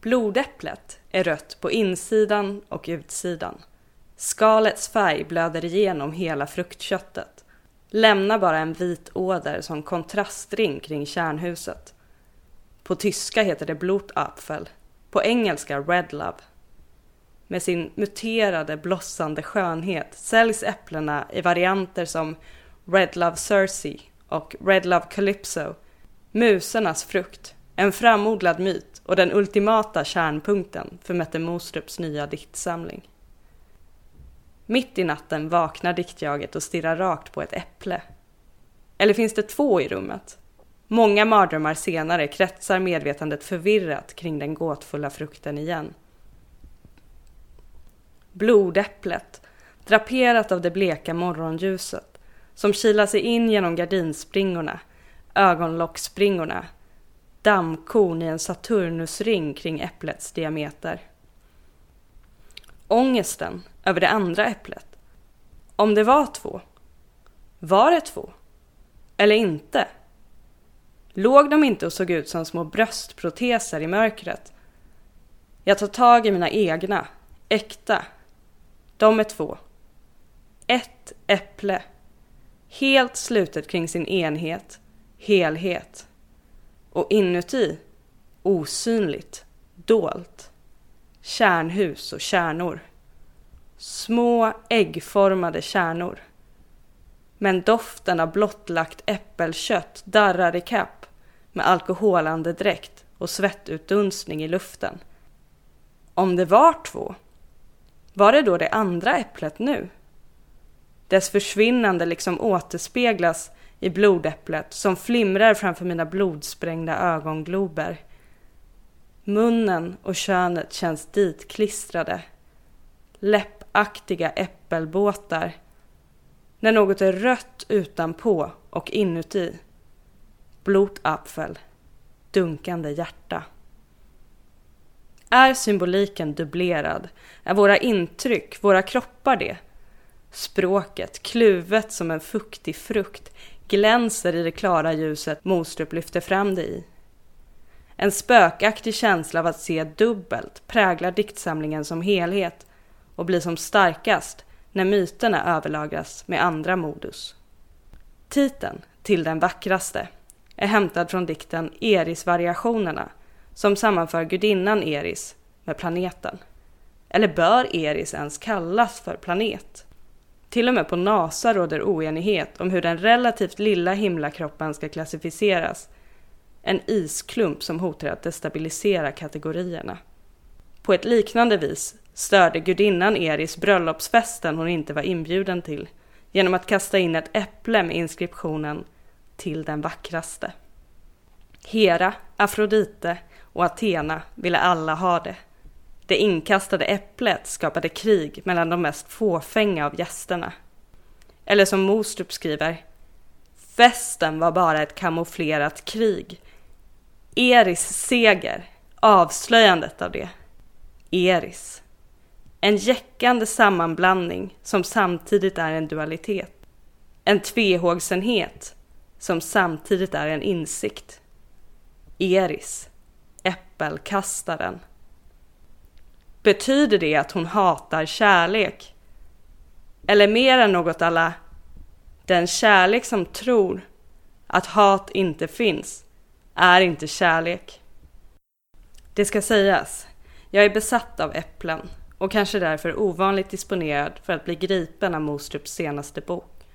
Blodäpplet är rött på insidan och utsidan. Skalets färg blöder igenom hela fruktköttet. Lämnar bara en vit åder som kontrastring kring kärnhuset. På tyska heter det Blutapfel, på engelska Red Love. Med sin muterade, blossande skönhet säljs äpplena i varianter som Red Love Cersei och Red Love Calypso, musernas frukt, en framodlad myt och den ultimata kärnpunkten för Mette Mostrups nya diktsamling. Mitt i natten vaknar diktjaget och stirrar rakt på ett äpple. Eller finns det två i rummet? Många mardrömmar senare kretsar medvetandet förvirrat kring den gåtfulla frukten igen. Blodäpplet, draperat av det bleka morgonljuset, som kilar sig in genom gardinspringorna, ögonlocksspringorna, dammkorn i en Saturnusring kring äpplets diameter. Ångesten över det andra äpplet. Om det var två. Var det två? Eller inte? Låg de inte och såg ut som små bröstproteser i mörkret? Jag tar tag i mina egna, äkta. De är två. Ett äpple. Helt slutet kring sin enhet, helhet. Och inuti, osynligt, dolt. Kärnhus och kärnor. Små äggformade kärnor. Men doften av blottlagt äppelkött darrar i kapp med alkoholandedräkt och svettutdunstning i luften. Om det var två, var det då det andra äpplet nu? Dess försvinnande liksom återspeglas i blodäpplet som flimrar framför mina blodsprängda ögonglober. Munnen och könet känns ditklistrade. Läppaktiga äppelbåtar. När något är rött utanpå och inuti. Blodapfel. Dunkande hjärta. Är symboliken dubblerad? Är våra intryck, våra kroppar det? Språket, kluvet som en fuktig frukt, glänser i det klara ljuset Mostrup lyfter fram det i. En spökaktig känsla av att se dubbelt präglar diktsamlingen som helhet och blir som starkast när myterna överlagras med andra modus. Titeln, Till den vackraste, är hämtad från dikten Eris-variationerna som sammanför gudinnan Eris med planeten. Eller bör Eris ens kallas för planet? Till och med på NASA råder oenighet om hur den relativt lilla himlakroppen ska klassificeras. En isklump som hotar att destabilisera kategorierna. På ett liknande vis störde gudinnan Eris bröllopsfesten hon inte var inbjuden till genom att kasta in ett äpple med inskriptionen ”Till den vackraste”. Hera, Afrodite och Athena ville alla ha det. Det inkastade äpplet skapade krig mellan de mest fåfänga av gästerna. Eller som Mostrup skriver, festen var bara ett kamouflerat krig. Eris seger, avslöjandet av det. Eris. En jäckande sammanblandning som samtidigt är en dualitet. En tvehågsenhet som samtidigt är en insikt. Eris, äppelkastaren. Betyder det att hon hatar kärlek? Eller mer än något alla den kärlek som tror att hat inte finns är inte kärlek. Det ska sägas, jag är besatt av äpplen och kanske därför ovanligt disponerad för att bli gripen av Mostrups senaste bok.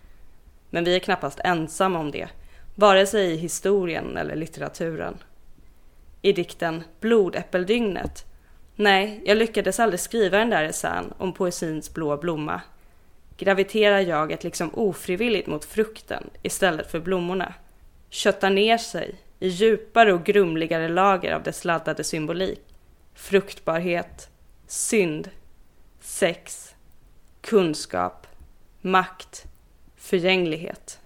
Men vi är knappast ensamma om det, vare sig i historien eller litteraturen. I dikten Blodäppeldygnet Nej, jag lyckades aldrig skriva den där essän om poesins blå blomma. Graviterar jaget liksom ofrivilligt mot frukten istället för blommorna. Köttar ner sig i djupare och grumligare lager av dess laddade symbolik. Fruktbarhet, synd, sex, kunskap, makt, förgänglighet.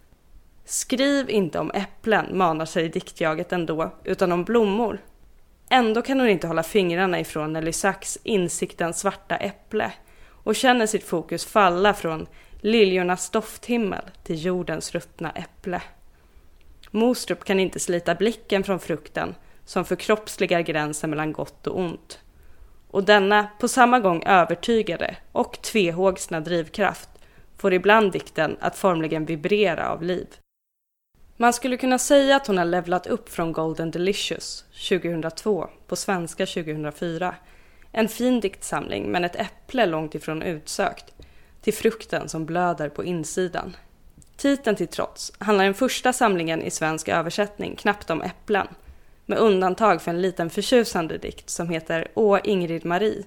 Skriv inte om äpplen, manar sig diktjaget ändå, utan om blommor. Ändå kan hon inte hålla fingrarna ifrån Nelly Sachs insiktens svarta äpple och känner sitt fokus falla från liljornas dofthimmel till jordens ruttna äpple. Mostrup kan inte slita blicken från frukten som förkroppsligar gränsen mellan gott och ont. Och denna på samma gång övertygade och tvehågsna drivkraft får ibland dikten att formligen vibrera av liv. Man skulle kunna säga att hon har levlat upp från Golden Delicious 2002 på svenska 2004. En fin diktsamling men ett äpple långt ifrån utsökt till frukten som blöder på insidan. Titeln till trots handlar den första samlingen i svensk översättning knappt om äpplen, med undantag för en liten förtjusande dikt som heter Å Ingrid Marie,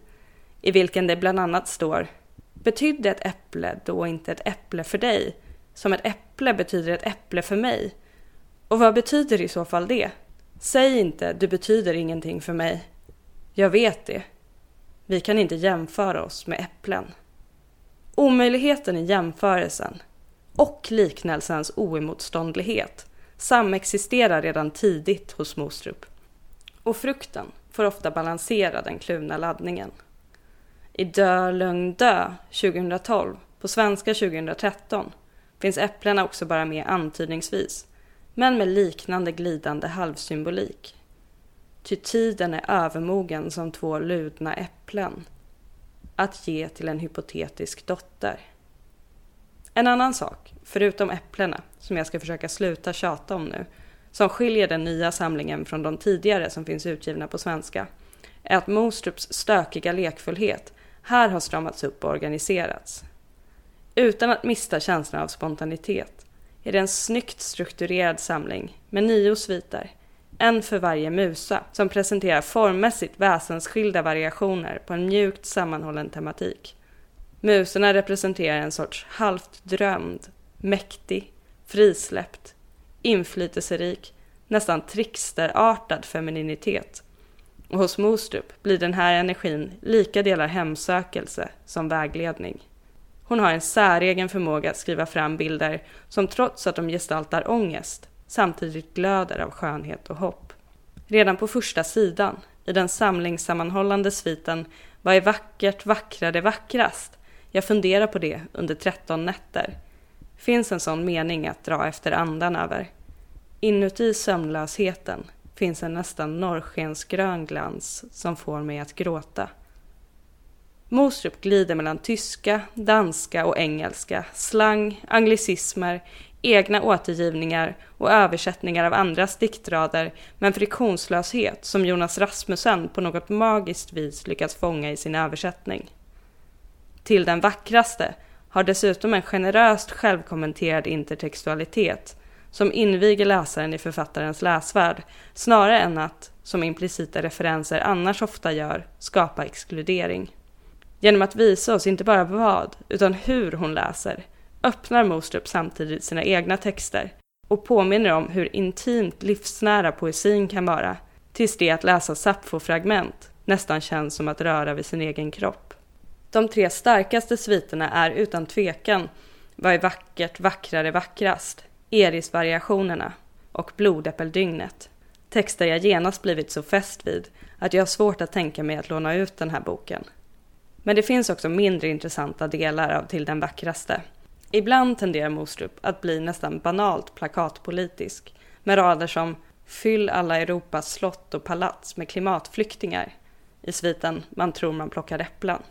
i vilken det bland annat står Betydde ett äpple då inte ett äpple för dig, som ett äpple betyder ett äpple för mig? Och vad betyder i så fall det? Säg inte du betyder ingenting för mig. Jag vet det. Vi kan inte jämföra oss med äpplen. Omöjligheten i jämförelsen och liknelsens oemotståndlighet samexisterar redan tidigt hos Mostrup. Och frukten får ofta balansera den kluvna laddningen. I Dö, lugn, dö 2012, på svenska 2013, finns äpplena också bara med antydningsvis, men med liknande glidande halvsymbolik. Ty tiden är övermogen som två ludna äpplen att ge till en hypotetisk dotter. En annan sak, förutom äpplena, som jag ska försöka sluta tjata om nu, som skiljer den nya samlingen från de tidigare som finns utgivna på svenska, är att Mostrups stökiga lekfullhet här har stramats upp och organiserats. Utan att mista känslan av spontanitet är det en snyggt strukturerad samling med nio sviter, en för varje musa, som presenterar formmässigt väsensskilda variationer på en mjukt sammanhållen tematik. Musorna representerar en sorts halvt drömd, mäktig, frisläppt, inflytelserik, nästan tricksterartad femininitet. Och hos Mostrup blir den här energin lika delar hemsökelse som vägledning. Hon har en säregen förmåga att skriva fram bilder som trots att de gestaltar ångest samtidigt glöder av skönhet och hopp. Redan på första sidan, i den samlingssammanhållande sviten Vad är vackert, vackrare, vackrast? Jag funderar på det under 13 nätter. Finns en sån mening att dra efter andan över. Inuti sömnlösheten finns en nästan norrskensgrön glans som får mig att gråta. Mostrup glider mellan tyska, danska och engelska, slang, anglicismer, egna återgivningar och översättningar av andras diktrader med en friktionslöshet som Jonas Rasmussen på något magiskt vis lyckats fånga i sin översättning. Till den vackraste har dessutom en generöst självkommenterad intertextualitet som inviger läsaren i författarens läsvärld snarare än att, som implicita referenser annars ofta gör, skapa exkludering. Genom att visa oss inte bara vad, utan hur hon läser öppnar Mostrup samtidigt sina egna texter och påminner om hur intimt livsnära poesin kan vara, tills det att läsa Sappho-fragment nästan känns som att röra vid sin egen kropp. De tre starkaste sviterna är utan tvekan Vad är vackert, vackrare, vackrast, Eris-variationerna och Blodäppeldygnet. Texter jag genast blivit så fäst vid att jag har svårt att tänka mig att låna ut den här boken. Men det finns också mindre intressanta delar av Till den vackraste. Ibland tenderar Mostrup att bli nästan banalt plakatpolitisk med rader som Fyll alla Europas slott och palats med klimatflyktingar i sviten Man tror man plockar äpplen.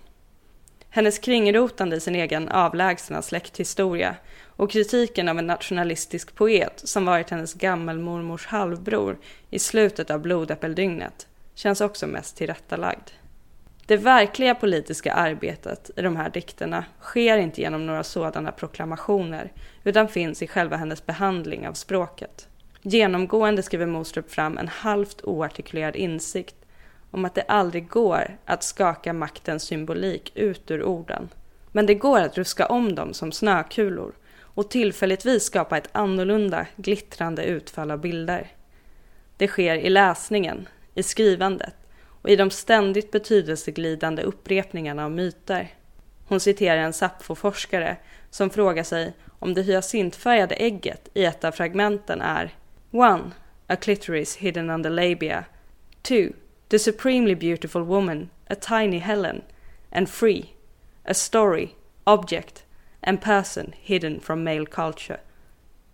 Hennes kringrotande i sin egen avlägsna släkthistoria och kritiken av en nationalistisk poet som varit hennes gammelmormors halvbror i slutet av blodäppeldygnet känns också mest tillrättalagd. Det verkliga politiska arbetet i de här dikterna sker inte genom några sådana proklamationer utan finns i själva hennes behandling av språket. Genomgående skriver Mostrup fram en halvt oartikulerad insikt om att det aldrig går att skaka maktens symbolik ut ur orden. Men det går att ruska om dem som snökulor och tillfälligtvis skapa ett annorlunda, glittrande utfall av bilder. Det sker i läsningen, i skrivandet och i de ständigt betydelseglidande upprepningarna av myter. Hon citerar en Sappho-forskare som frågar sig om det hyacintfärgade ägget i ett av fragmenten är 1. A clitoris hidden under labia 2. The supremely beautiful woman, a tiny Helen and 3. A story, object and person hidden from male culture.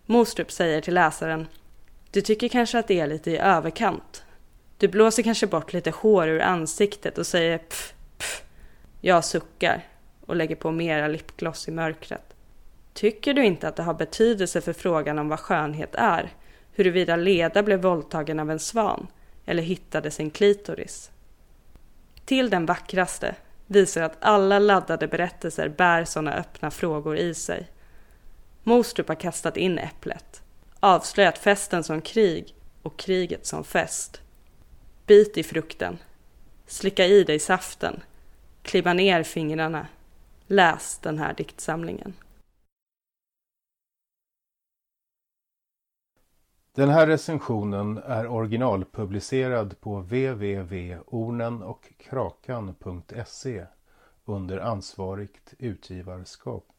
Mostrup säger till läsaren Du tycker kanske att det är lite i överkant du blåser kanske bort lite hår ur ansiktet och säger pff, pff. Jag suckar och lägger på mera lipgloss i mörkret. Tycker du inte att det har betydelse för frågan om vad skönhet är? Huruvida Leda blev våldtagen av en svan eller hittade sin klitoris? Till den vackraste visar att alla laddade berättelser bär sådana öppna frågor i sig. Mostrup har kastat in äpplet, avslöjat festen som krig och kriget som fest. Bit i frukten, slicka i dig saften, klibba ner fingrarna. Läs den här diktsamlingen. Den här recensionen är originalpublicerad på www.ornenochkrakan.se under ansvarigt utgivarskap.